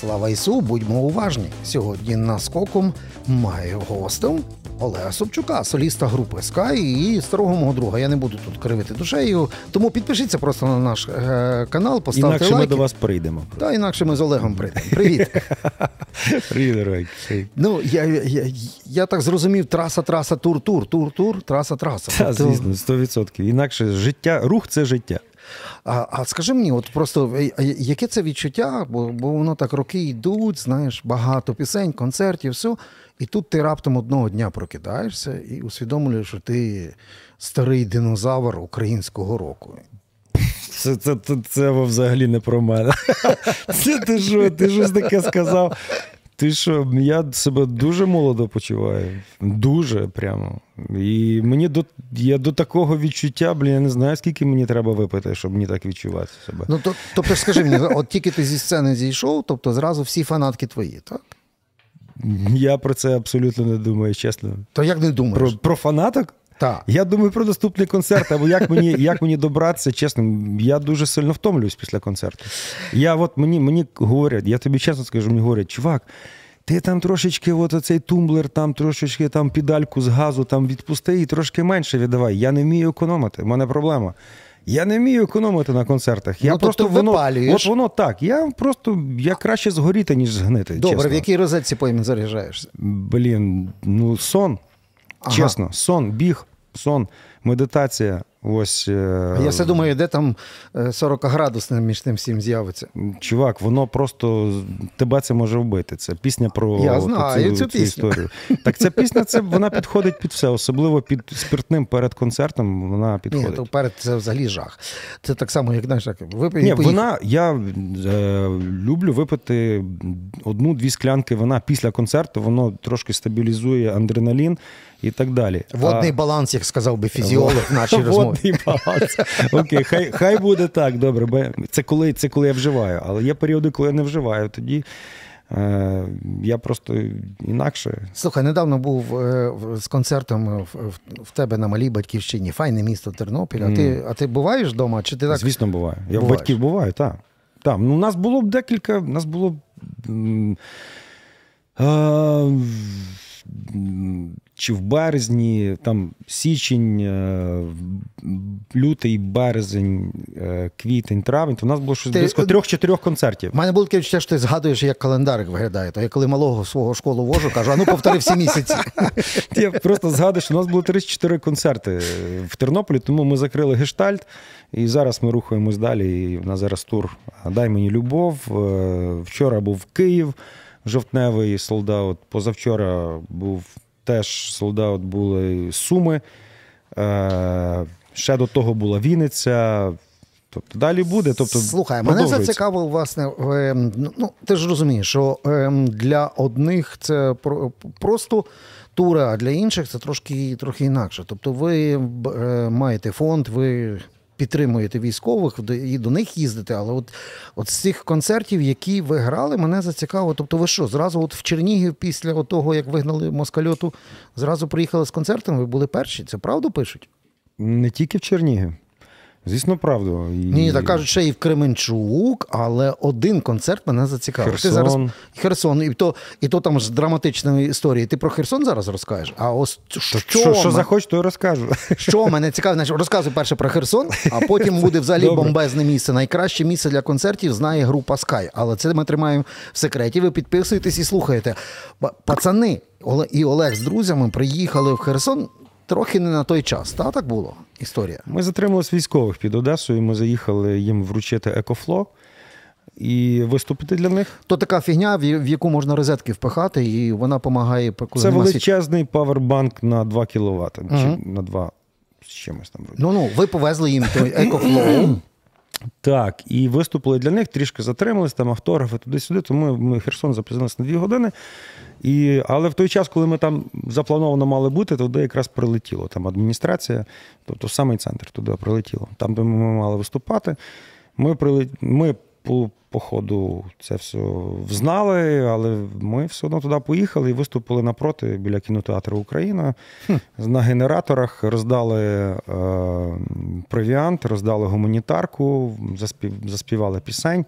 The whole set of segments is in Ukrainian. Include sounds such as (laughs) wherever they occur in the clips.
Слава Ісу, будьмо уважні. Сьогодні на скоком маю гостем Олега Собчука, соліста групи Sky і старого мого друга. Я не буду тут кривити душею. Тому підпишіться просто на наш е, канал, поставте Інакше ми до вас прийдемо. Та інакше ми з Олегом прийдемо. Привіт. (laughs) Привіт, дорогий. Ну я, я, я так зрозумів, траса, траса, тур, тур, тур, тур, траса, траса. Та, Тобто- звісно, 100%. Інакше життя, рух це життя. А, а скажи мені, от просто е, е, яке це відчуття? Бо, бо воно так роки йдуть, знаєш, багато пісень, концертів, все. І тут ти раптом одного дня прокидаєшся і усвідомлюєш, що ти старий динозавр українського року. Це, це, це, це взагалі не про мене. (laughs) Це ти що, ти щось таке сказав. Ти що, я себе дуже молодо почуваю. Дуже прямо. І мені до, я до такого відчуття, блін, я не знаю, скільки мені треба випити, щоб мені так відчувати себе. Ну, то, тобто, скажи мені, от тільки ти зі сцени зійшов, тобто зразу всі фанатки твої, так? Я про це абсолютно не думаю, чесно. То як не думаєш? Про, про фанаток? Так. Я думаю про наступний концерт, або як мені, як мені добратися, чесно, я дуже сильно втомлююсь після концерту. Я от мені, мені говорять, я тобі чесно скажу, мені говорять, чувак, ти там трошечки, от оцей тумблер, там трошечки там педальку з газу там відпусти і трошки менше віддавай. Я не вмію економити. в мене проблема. Я не вмію економити на концертах. Я Ну, тобто просто воно, випалюєш. от воно так. Я просто я краще згоріти, ніж згнити. Добре, чесно. в якій розетці потім заряджаєшся? Блін, ну сон. Ага. Чесно, сон, біг, сон, медитація. Ось. е, Я все думаю, де там 40 градусне між тим всім з'явиться. Чувак, воно просто тебе це може вбити. Це пісня про Я знаю цю пісню. історію. Так ця пісня це вона підходить під все, особливо під спиртним перед концертом. Вона Ні, то перед це взагалі жах. Це так само, як знаєш, так випив Ні, вона я е, люблю випити одну-дві склянки вина після концерту. Воно трошки стабілізує адреналін і так далі. Водний А- баланс, як сказав би фізіолог в нашій розмові. Водний баланс. Окей, хай, хай буде так, добре. бо Це коли, це коли я вживаю. Але є періоди, коли я не вживаю. Тоді е, я просто інакше. Слухай, недавно був е, з концертом в, в, в тебе на малій батьківщині. Файне місто Тернопіль. А ти, а ти буваєш вдома? Чи ти так? Звісно, буває. Я в батьків буваю, так. Так, ну, у нас було б декілька. У нас було. б, а, чи в березні, там січень, е, лютий, березень, е, квітень, травень, то у нас було щось Ти- близько трьох-чотирьох концертів. У мене було таке відчуття, що ти згадуєш, як календарик виглядає. То я коли малого свого школу вожу, кажу, а ну повтори всі місяці. (laughs) Я просто згадую, що у нас було 34 концерти в Тернополі, тому ми закрили гештальт. І зараз ми рухаємось далі. І в нас зараз тур Дай мені любов. Е, Вчора був Київ, жовтневий солдат. Позавчора був теж солдат, були Суми. Е, Ще до того була Вінниця. Тобто далі буде. Тобто, Слухай, мене зацікавив, власне, е, ну ти ж розумієш, що е, для одних це про- просто тури, а для інших це трошки трохи інакше. Тобто, ви е, маєте фонд, ви підтримуєте військових і до них їздите. Але от, от з цих концертів, які ви грали, мене зацікавило. Тобто, ви що, зразу от в Чернігів після того, як вигнали москальоту, зразу приїхали з концертами? ви були перші? Це правду пишуть? Не тільки в Чернігів. Звісно, правду. І... Ні, так кажуть, ще і в Кременчук, але один концерт мене зацікавив. Херсон. Ти зараз Херсон, і то, і то там ж драматичної історії. Ти про Херсон зараз розкажеш? А ось що, Що, що, що захочу, то й розкажу. що мене цікавить, значить, розказуй перше про Херсон, а потім буде взагалі Добре. бомбезне місце. Найкраще місце для концертів знає група Sky. Але це ми тримаємо в секреті. Ви підписуєтесь і слухаєте. Пацани і Олег з друзями приїхали в Херсон трохи не на той час. Та так було історія. Ми затримались у військових під Одесою. Ми заїхали їм вручити EcoFlow і виступити для них. То така фігня, в яку можна розетки впихати, і вона допомагає Це величезний павербанк на 2 кВт. Мгм. Чи на 2 з чимось там. Ну ну, ви повезли їм той EcoFlow. (clears throat) Так, і виступили для них, трішки затримались, там автографи туди-сюди, тому ми Херсон запізнилися на дві години. І, але в той час, коли ми там заплановано мали бути, туди якраз прилетіло. Там адміністрація, тобто самий центр туди прилетіло. Там, де ми мали виступати. Ми, прилет... ми по, по ходу це все взнали, але ми все одно туди поїхали і виступили напроти біля кінотеатру Україна. На генераторах роздали е, провіант, роздали гуманітарку, заспів, заспівали пісень.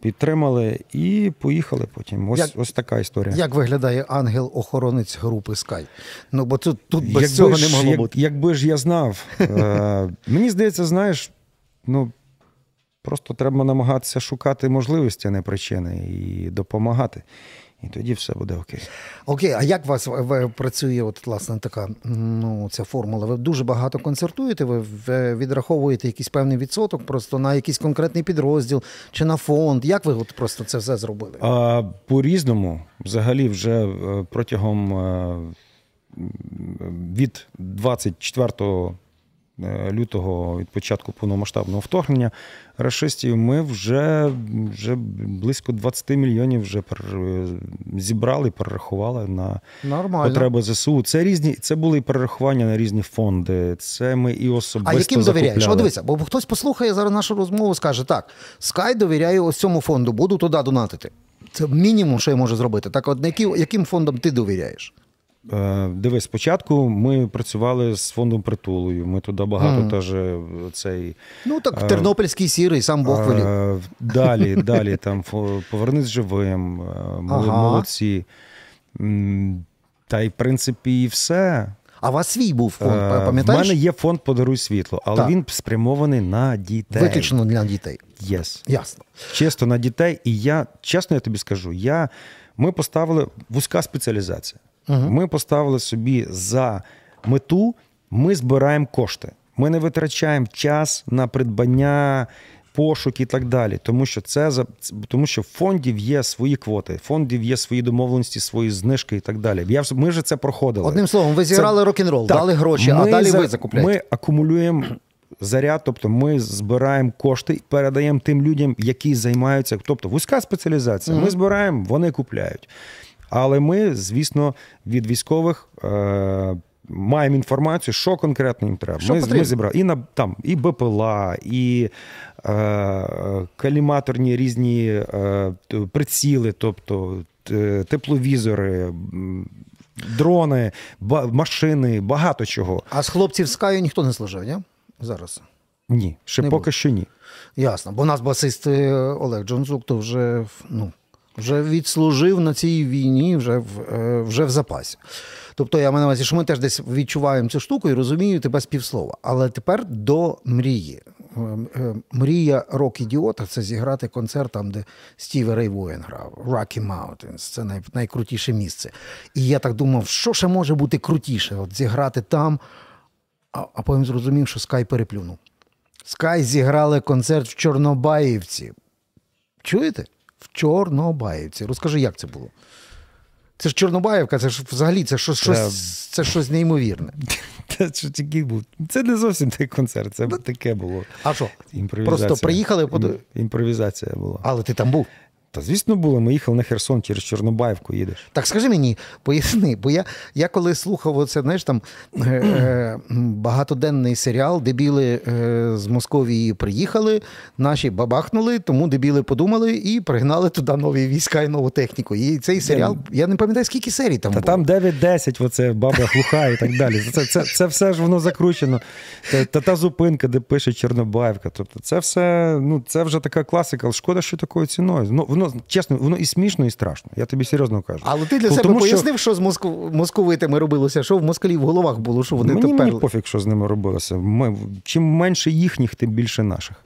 Підтримали і поїхали потім. Ось Як- ось така історія. Як виглядає ангел-охоронець групи Sky? Ну, бо тут, тут без якби цього ж, не могло як- бути. Якби ж я знав. Е, мені здається, знаєш, ну просто треба намагатися шукати можливості, а не причини, і допомагати. І тоді все буде окей. Окей, а як у вас працює от, власне така ну, ця формула? Ви дуже багато концертуєте, ви відраховуєте якийсь певний відсоток просто на якийсь конкретний підрозділ чи на фонд. Як ви от просто це все зробили? А по-різному, взагалі, вже е, протягом е, від 24 е, лютого, від початку повномасштабного вторгнення рашистів, ми вже, вже близько 20 мільйонів вже зібрали, перерахували на Нормально. потреби ЗСУ. Це різні, це були перерахування на різні фонди. Це ми і особисто А яким довіряєш? О, дивися, бо хтось послухає зараз нашу розмову, скаже: так, Sky довіряє ось цьому фонду, буду туди донатити. Це мінімум, що я можу зробити. Так, от які, яким фондам ти довіряєш? Е, Дивись, спочатку ми працювали з фондом притулою. Ми туди багато Мгм. теж е, цей. Ну так, Е, Тернопільський сірий, сам Бог велів. Далі, (laughs) далі там повернись живим, мол- Ага. молодці. Та й в принципі і все. А у вас свій був фонд, пам'ятаєш? мене є фонд Подаруй світло, але Так. він спрямований на дітей. Виключно для дітей. Yes. Ясно. Чисто на дітей. І я, чесно, я тобі скажу, я, ми поставили вузька спеціалізація. Ми поставили собі за мету, ми збираємо кошти. Ми не витрачаємо час на придбання, пошук і так далі. Тому що це за тому, що в фондів є свої квоти, фондів є свої домовленості, свої знижки і так далі. Я ми вже це проходили. Одним словом, ви зіграли рок-н-рол, Так, дали гроші, а далі за- ви закупляєте. Ми акумулюємо заряд, тобто ми збираємо кошти і передаємо тим людям, які займаються. Тобто вузька спеціалізація. Ми збираємо, вони купляють. Але ми, звісно, від військових. Е- Маємо інформацію, що конкретно їм треба. Що ми, потрібно? ми зібрали і на там і БПЛА, і е, каліматорні різні е, приціли, тобто тепловізори, дрони, ба- машини, багато чого. А з хлопців Sky ніхто не служив, ні? Зараз. Ні, ще Не поки буде. що ні. Ясно. Бо у нас басист е, Олег Джонзук, то вже, ну, вже відслужив на цій війні, вже в, е, вже в запасі. Тобто я маю на увазі, що ми теж десь відчуваємо цю штуку і розумію тебе з півслова. Але тепер до мрії. Е, е, Мрія рок-ідіота це зіграти концерт там, де Стів Рей Воєн грав, Rocky Mountains. Це най, найкрутіше місце. І я так думав, що ще може бути крутіше? От зіграти там, а, а потім зрозумів, що Скай переплюнув. Скай зіграли концерт в Чорнобаївці. Чуєте? В Чорнобаївці. Розкажи, як це було? Це ж Чорнобаївка, це ж взагалі це щось, щось, це щось неймовірне. (laughs) Це, що такий був. це не зовсім той концерт, це таке було. А що? Просто приїхали, Імпровізація була. Але ти там був. Та звісно було, ми їхали на Херсон через Чорнобаївку їдеш. Так скажи мені, поясни, бо я, я коли слухав оце, знаєш, там е, е, багатоденний серіал, дебіли е, з Московії приїхали, наші бабахнули, тому дебіли подумали і пригнали туди нові війська і нову техніку. І цей серіал, я не пам'ятаю, скільки серій там Та було. там 9-10, оце баба глуха і так далі. Це, це, це все ж воно закручено. Та, та, та зупинка, де пише Чорнобаївка. Тобто це все, ну це вже така класика, але шкода, що такою ціною. Ну, воно, чесно, воно і смішно, і страшно. Я тобі серйозно кажу. Але ти для себе тому що- пояснив, що з моску... московитами робилося, що в москалів в головах було, що вони мені, тепер. мені пофіг, що з ними робилося. Ми, чим менше їхніх, тим більше наших.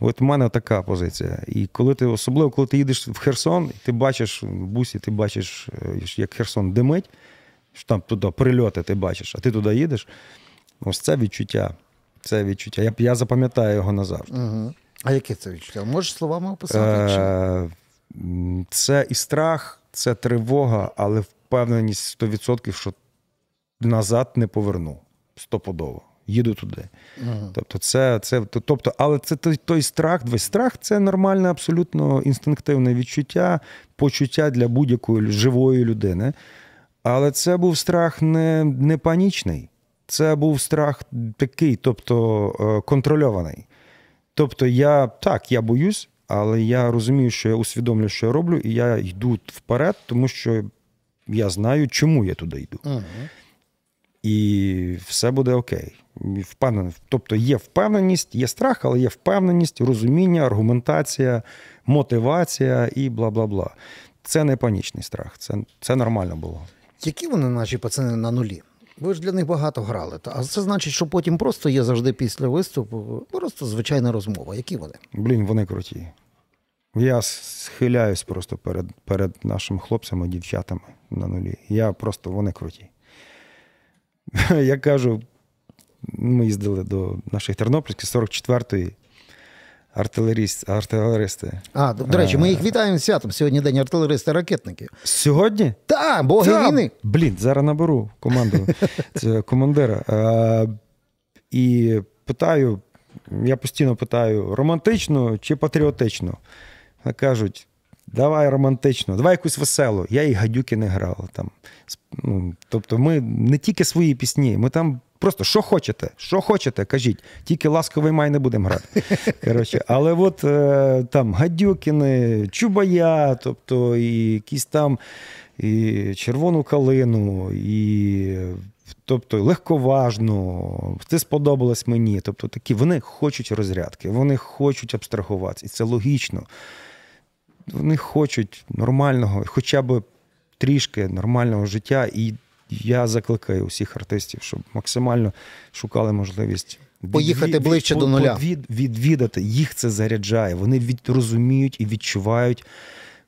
От в мене така позиція. І коли ти, особливо, коли ти їдеш в Херсон, і ти бачиш в бусі, ти бачиш, е, як Херсон димить, що там туди прильоти ти бачиш, а ти туди їдеш. Ось це відчуття. Це відчуття. Я, я запам'ятаю його назавжди. Угу. А яке це відчуття? Можеш словами описати? Е, Це і страх, це тривога, але впевненість 100%, що назад не поверну. Стопудово. Їду туди. Мгм. Тобто, це, це, тобто, але це той, той страх, весь страх це нормальне, абсолютно інстинктивне відчуття, почуття для будь-якої живої людини. Але це був страх не, не панічний, це був страх такий, тобто е, контрольований. Тобто, я так, я боюсь, але я розумію, що я усвідомлю, що я роблю, і я йду вперед, тому що я знаю, чому я туди йду. Угу. І все буде окей. Впевнений. Тобто є впевненість, є страх, але є впевненість, розуміння, аргументація, мотивація і бла бла бла. Це не панічний страх, це, це нормально було. Які вони, наші пацани, на нулі? Ви ж для них багато грали. А це значить, що потім просто є завжди після виступу, просто звичайна розмова. Які вони? Блін, вони круті. Я схиляюсь просто перед перед нашими хлопцями, дівчатами на нулі. Я просто вони круті. (laughs) Я кажу, ми їздили до наших тернопільських 44-ї артилеріст, артилеристи. А, до речі, ми їх вітаємо святом. Сьогодні день артилериста ракетників. Сьогодні? Так, боги Та, війни. Блін, зараз наберу команду (laughs) командира. А, і питаю, я постійно питаю: романтично чи патріотично? Кажуть, давай романтично, давай якусь веселу. Я і гадюки не грав. Там. Ну, Тобто, ми не тільки свої пісні, ми там просто що хочете, що хочете, кажіть, тільки ласковий май не будемо грати. (laughs) Коротше, Але от е, там гадюкіни, чубая, тобто і якісь там і червону калину, і тобто легковажно, це сподобалось мені. Тобто такі вони хочуть розрядки, вони хочуть абстрагуватися. І це логічно. Вони хочуть нормального, хоча б трішки нормального життя. І я закликаю усіх артистів, щоб максимально шукали можливість поїхати від, ближче від, до нуля. Від, відвідати. Їх це заряджає. Вони від, розуміють і відчувають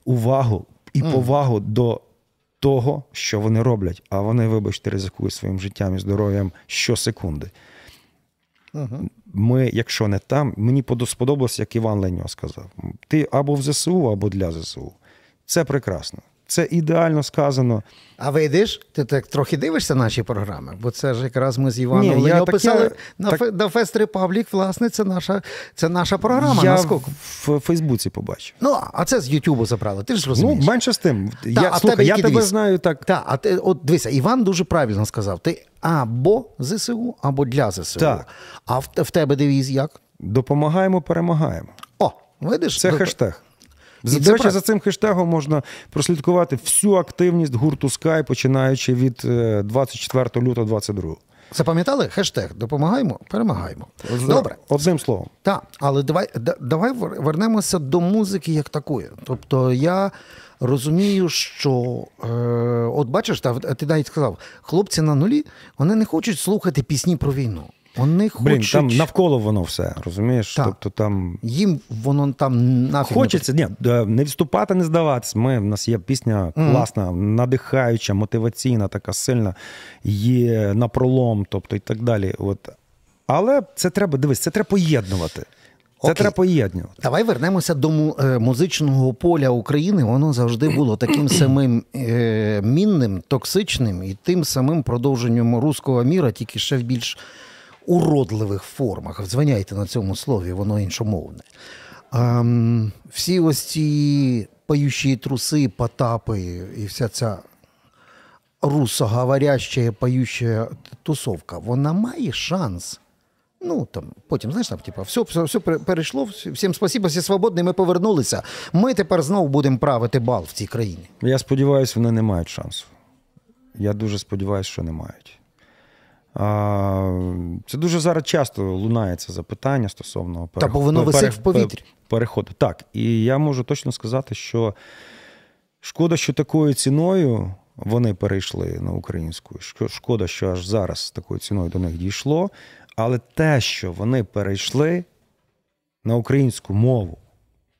увагу і mm. повагу до того, що вони роблять. А вони, вибачте, ризикують своїм життям і здоров'ям щосекунди. Uh-huh. Ми, якщо не там, мені сподобалося, як Іван Леньо сказав: ти або в ЗСУ, або для ЗСУ. Це прекрасно. Це ідеально сказано. А вийдеш, ти так трохи дивишся наші програми, бо це ж якраз ми з Іваном писали я, на так... на Fest Republic, власне, це наша це наша програма. Я наскільки? в Фейсбуці побачив. Ну, а це з Ютубу забрали. Ти ж розумієш. Ну, менше з тим. Та, я, а слухай, я тебе знаю так. Так, а ти, от дивися, Іван дуже правильно сказав: ти або ЗСУ, або для ЗСУ. Так. А в, в тебе девіз як? Допомагаємо, перемагаємо. О, видиш? Це хештег. До речі, за цим хештегом можна прослідкувати всю активність гурту Sky, починаючи від 24 е, лютого 22. Запам'ятали хештег допомагаємо, перемагаємо. Добре. Одним словом. Так, але давай давай вернемося до музики як такої. Тобто я розумію, що е, от бачиш, та ти навіть сказав, хлопці на нулі вони не хочуть слухати пісні про війну. Вони Блін, там навколо воно все, розумієш? Так. Тобто там Їм воно там нафіг Хочеться, ні, не відступати, не здаватись. Ми, У нас є пісня класна, mm. надихаюча, мотиваційна, така сильна, є напролом, тобто і так далі. От. Але це треба, дивись, це треба поєднувати. Це Окей. треба поєднувати. Давай вернемося до е, музичного поля України. Воно завжди було таким (clears throat) самим е, мінним, токсичним і тим самим продовженням руського міра, тільки ще в більш уродливих формах. Звиняйте на цьому слові, воно іншомовне. Ем, всі ось ці паючі труси, потапи і вся ця русоговоряща, паюча тусовка, вона має шанс. Ну, там, Потім, знаєш, там, типу, все все, все перейшло, всім спасибо, всі свободні, ми повернулися. Ми тепер знову будемо правити бал в цій країні. Я сподіваюся, вони не мають шансу. Я дуже сподіваюся, що не мають. Це дуже зараз часто лунає це запитання стосовно Та, бо воно висить в повітрі. переходу. Так, і я можу точно сказати, що шкода, що такою ціною вони перейшли на українську. Шкода, що аж зараз такою ціною до них дійшло. Але те, що вони перейшли на українську мову,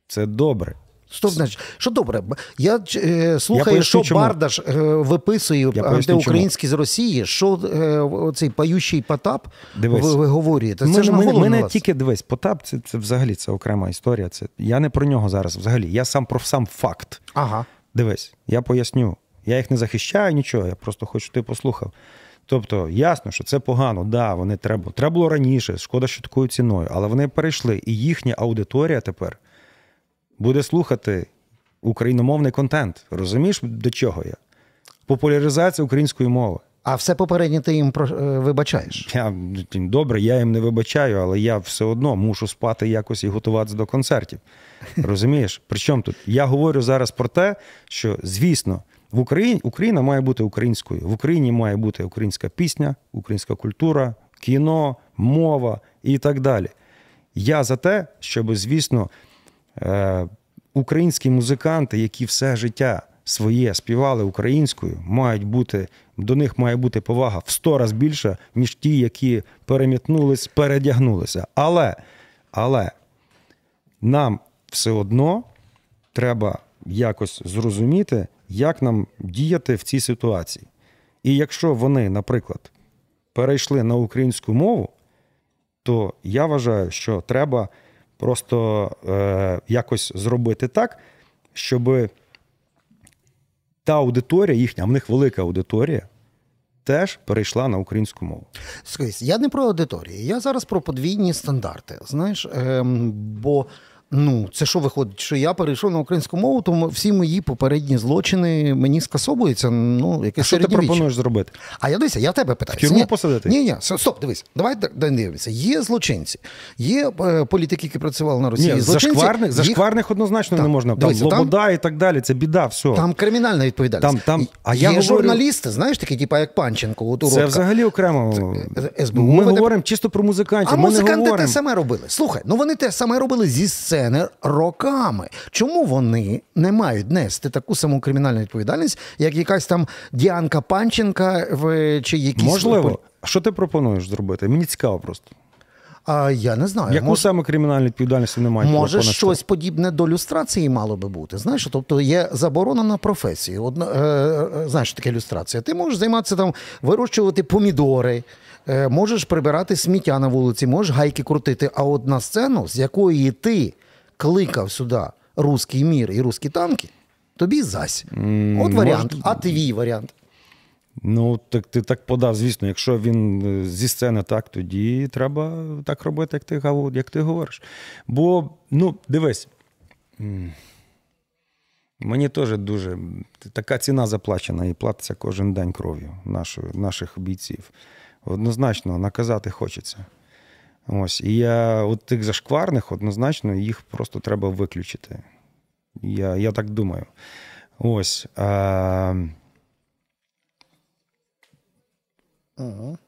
це добре. Що значить? Що добре? Я е, слухаю, я що чому. Бардаш е, виписує антиукраїнські з Росії, що е, цей паючий Потап дивись, ви, ви говорите. Це ми, ж ми, ми, ми не тільки дивись, Потап це це взагалі це окрема історія. Це Я не про нього зараз взагалі. Я сам про сам факт. Ага. Дивись, я поясню. Я їх не захищаю, нічого, я просто хочу, ти послухав. Тобто, ясно, що це погано, да, вони треба. Треба було раніше, шкода, що такою ціною, але вони перейшли, і їхня аудиторія тепер буде слухати україномовний контент. Розумієш, до чого я? Популяризація української мови. А все попереднє ти їм вибачаєш? Я добре, я їм не вибачаю, але я все одно мушу спати якось і готуватися до концертів. Розумієш? Причому тут я говорю зараз про те, що звісно. В Україні Україна має бути українською. В Україні має бути українська пісня, українська культура, кіно, мова і так далі. Я за те, щоб, звісно, е, українські музиканти, які все життя своє співали українською, мають бути, до них має бути повага в сто разів більша, ніж ті, які перемітнулись, передягнулися. Але, Але нам все одно треба якось зрозуміти, як нам діяти в цій ситуації. І якщо вони, наприклад, перейшли на українську мову, то я вважаю, що треба просто е, якось зробити так, щоб та аудиторія їхня, а в них велика аудиторія, теж перейшла на українську мову. Скажіть, я не про аудиторію, я зараз про подвійні стандарти. Знаєш, е, бо Ну, це що виходить? Що я перейшов на українську мову, то всі мої попередні злочини мені скасовуються. Ну, якесь а що ти пропонуєш зробити? А я дивися, я тебе питаю. В тюрму посадити? Ні, ні, стоп, дивись, давай дивимося. Є злочинці, є е, політики, які працювали на Росії. Ні, Зашкварних зашкварних однозначно там, не можна. Там дивися, Лобода там, і так далі. Це біда, все. Там кримінальна відповідальність. Там, там, а Є говорю... журналісти, знаєш, такі, типу, як Панченко. От, Це взагалі окремо. СБУ Ми веде... говоримо чисто про музикантів. А Ми музиканти те саме робили. Слухай, ну вони те саме робили зі сцени рок роками. Чому вони не мають нести таку саму кримінальну відповідальність, як якась там Діанка Панченка в чи якісь можливо? Що ти пропонуєш зробити? Мені цікаво просто. А я не знаю. Яку Мож... саме кримінальну відповідальність мають? Може, щось подібне до люстрації мало би бути. Знаєш, тобто є заборона на професію. Одна, е, е, знаєш, таке люстрація. Ти можеш займатися там, вирощувати помідори, е, можеш прибирати сміття на вулиці, можеш гайки крутити. А от на сцену, з якої ти кликав сюди русський мір і русські танки, тобі зась. От варіант, а твій варіант. Ну, так ти так подав, звісно, якщо він е, зі сцени так, тоді треба так робити, як ти як ти говориш. Бо, ну, дивись, мені теж дуже така ціна заплачена і платиться кожен день кров'ю наших бійців. Однозначно, наказати хочеться. Ось, І я от тих зашкварних, однозначно, їх просто треба виключити. Я я так думаю. Ось. А... Ага.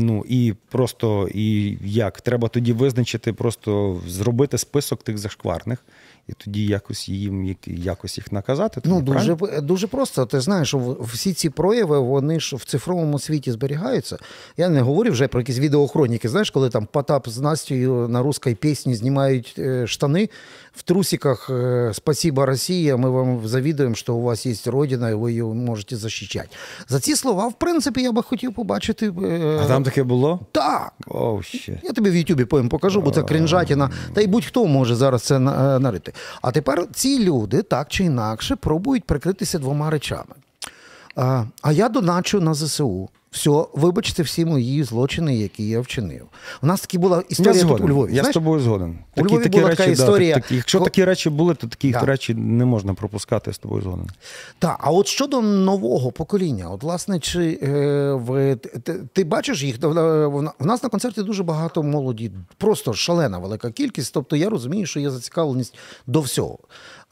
Ну і просто і як? Треба тоді визначити, просто зробити список тих зашкварних і тоді якось їм якось їх наказати. Ну дуже дуже просто. Ти знаєш, всі ці прояви вони ж в цифровому світі зберігаються. Я не говорю вже про якісь відеохроніки. Знаєш, коли там Потап з Настю на русській пісні знімають е, штани в трусиках е, «Спасибо, Росія, ми вам завідуємо, що у вас є родина, і ви її можете захищати. За ці слова, в принципі, я би хотів побачити. Е, а там таке було? Так. Oh, shit. Я тобі в Ютубі потім покажу, бо це крінжатіна. Та й будь-хто може зараз це нарити. А тепер ці люди так чи інакше пробують прикритися двома речами. А а я доначу на ЗСУ. Все, вибачте всі мої злочини, які я вчинив. У нас таки була історія тут у Львові. Я Знаєш, з тобою згоден. У Львові такі, була речі, така історія. Да, такі, якщо Ко... такі речі були, то такі да. речі не можна пропускати з тобою згоден. Так, а от щодо нового покоління, от власне, чи е, в ти, ти бачиш їх? В нас на концерті дуже багато молоді, просто шалена велика кількість. Тобто я розумію, що є зацікавленість до всього.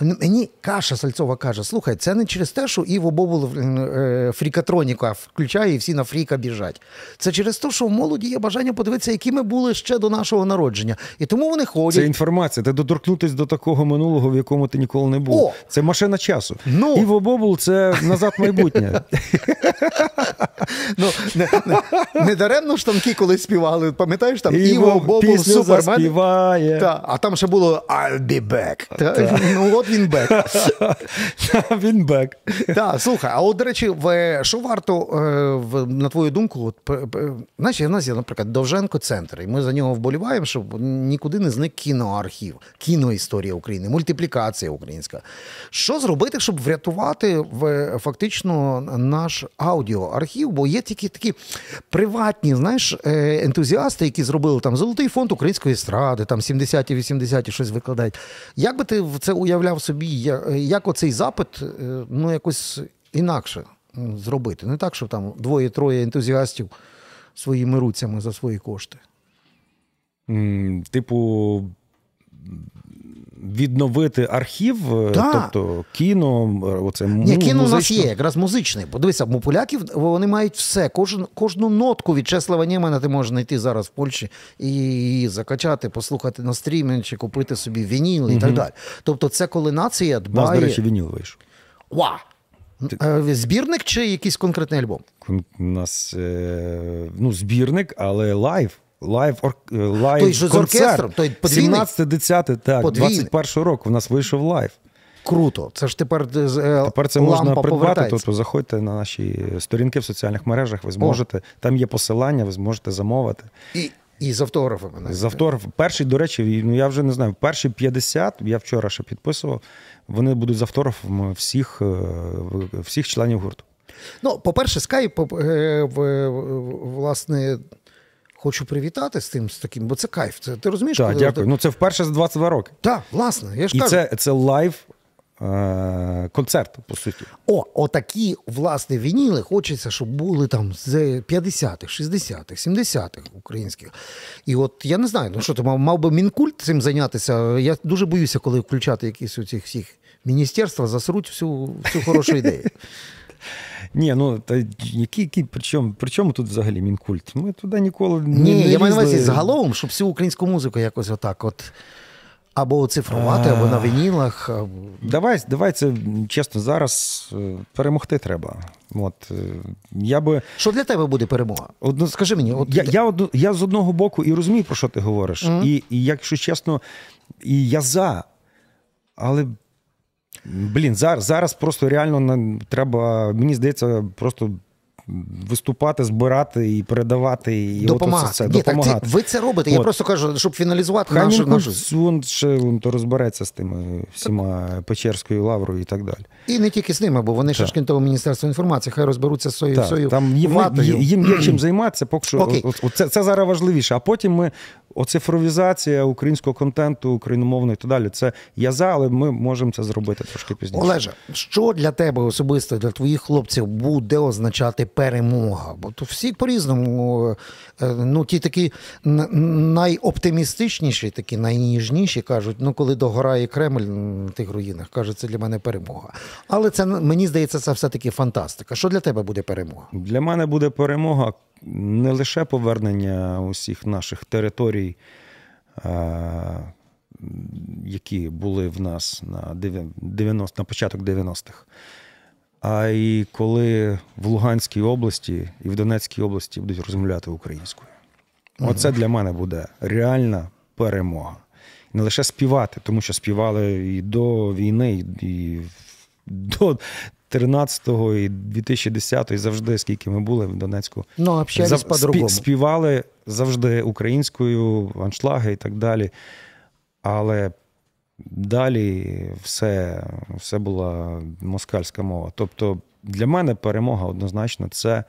Мені Каша Сальцова каже: слухай, це не через те, що Іво Бобул е, фрікатроніка включає і всі на фріка біжать. Це через те, що в молоді є бажання подивитися, які ми були ще до нашого народження. І тому вони ходять. Це інформація. Ти доторкнутися до такого минулого, в якому ти ніколи не був. О! Це машина часу. Ну, Іво Бобул це назад майбутнє. Ну, Не не, не даремно штанки колись співали. Пам'ятаєш, там Іво Бобул Супермен. Та, а там ще було I'll be back. Та, ну, от він бек. (laughs) Він бек. Так, слухай, а от, до речі, в, що варто, е, в, на твою думку, от, знаєш, в нас є, наприклад, Довженко центр, і ми за нього вболіваємо, щоб нікуди не зник кіноархів, кіноісторія України, мультиплікація українська. Що зробити, щоб врятувати в, фактично наш аудіоархів? Бо є тільки такі приватні, знаєш, е, ентузіасти, які зробили там Золотий фонд української естради, там 70-ті, 80-ті щось викладають. Як би ти це уявляв? собі, як оцей запит, е, ну якось інакше зробити. Не так, що там двоє-троє ентузіастів своїми руцями за свої кошти. Типу, відновити архів, е, Так. тобто кіно, оце Ні, кіно у нас є, якраз музичний. Подивися, у поляків вони мають все. Кожен, кожну нотку від Чеслава Нємана ти можеш знайти зараз в Польщі і її закачати, послухати на стрімі чи купити собі вініл і так далі. Тобто, це коли нація У нас, до речі, вініл вийшов. Ва! Е, Збірник чи якийсь конкретний альбом? У нас е, ну, збірник, але live. Live, е, live Той з оркестром, той подвійний? 17 10 так, Подвійний. 21 року у нас вийшов лайв. Круто. Це ж тепер, е, е, Тепер це лампа можна придбати, тобто заходьте на наші сторінки в соціальних мережах, ви зможете, там є посилання, ви зможете замовити. І, і з автографами. навіть. З автограф. Перший, до речі, ну я вже не знаю, перші 50, я вчора ще підписував, вони будуть з автографами всіх, е, всіх членів гурту. Ну, по-перше, Скай, е, власне, хочу привітати з тим, з таким, бо це кайф. Це, ти розумієш? Так, коли- дякую. Ну це вперше за 22 роки. Так, власне, я ж І кажу. це, це live концерт, по суті. О, отакі, власне, вініли хочеться, щоб були там з 50-х, 60-х, 70-х українських. І от я не знаю, ну що ти мав, мав би мінкульт цим зайнятися. Я дуже боюся, коли включати якісь у цих всіх міністерства, засруть всю, всю хорошу ідею. (laughs) Ні, ну та які, які при, чому, при чому тут взагалі мінкульт? Ми туди ніколи не Ні, не я маю на увазі загалом, щоб всю українську музику якось отак от. Або оцифрувати, або на вінілах. або- Давай, давай це чесно, зараз е, перемогти треба. От, е, я би Що для тебе буде перемога? Одно, Скажи мені, от я, я, одно- я з одного боку і розумію, про що ти говориш. І, і якщо чесно, і я за. Але блін, зараз, зараз просто реально треба, мені здається, просто виступати, збирати і передавати, і допомагати. от все, Ні, так допомагати. це, ви це робите. Я просто кажу, щоб фіналізувати Хай нашу, нашу. він ще він, то розбереться з тими всіма Печерською лаврою і так далі. І не тільки з ними, бо вони ще ж крім міністерство інформації, хай розберуться з своєю Так, там їм, їм є чим (clears throat) займатися, поки що Окей. о- о- це, це зараз важливіше. А потім ми оцифровізація українського контенту, україномовного і так далі. Це я за, але ми можемо це зробити трошки пізніше. Олеже, що для тебе особисто, для твоїх хлопців буде означати перемога? Бо то всі по-різному, е, ну ті такі найоптимістичніші, такі найніжніші кажуть, ну коли догорає Кремль на тих руїнах, кажуть, це для мене перемога. Але це мені здається, це все-таки фантастика. Що для тебе буде перемога? Для мене буде перемога не лише повернення усіх наших територій, які були в нас на 90, на початок 90-х. А і коли в Луганській області і в Донецькій області будуть розмовляти українською. Оце для мене буде реальна перемога. Не лише співати, тому що співали і до війни, і до 13-го, і 2010-го, і завжди, скільки ми були в Донецьку. Ну, Зав- по-другому. спі- Співали завжди українською, аншлаги і так далі. Але далі все, все була москальська мова. Тобто для мене перемога однозначно це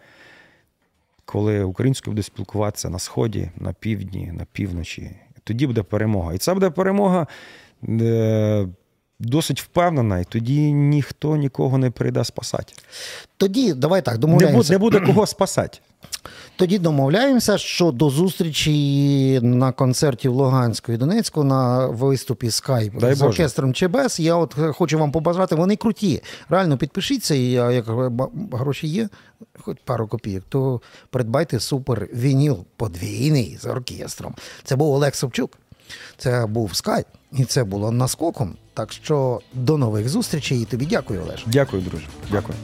коли українською буде спілкуватися на сході, на півдні, на півночі. Тоді буде перемога. І це буде перемога е, досить впевнена, і тоді ніхто нікого не прийде спасати. Тоді давай так Не домовляємося. буде, не буде кого спасати. Тоді домовляємося, що до зустрічі на концерті в Луганську і Донецьку на виступі Скайп Дай з Боже. оркестром ЧБС. Я от хочу вам побажати, вони круті. Реально підпишіться, і як гроші є, хоч пару копійок, то придбайте супер вініл подвійний з оркестром. Це був Олег Собчук, це був Скайп, і це було наскоком. Так що до нових зустрічей і тобі дякую, Олеж. Дякую, друже. Дякую.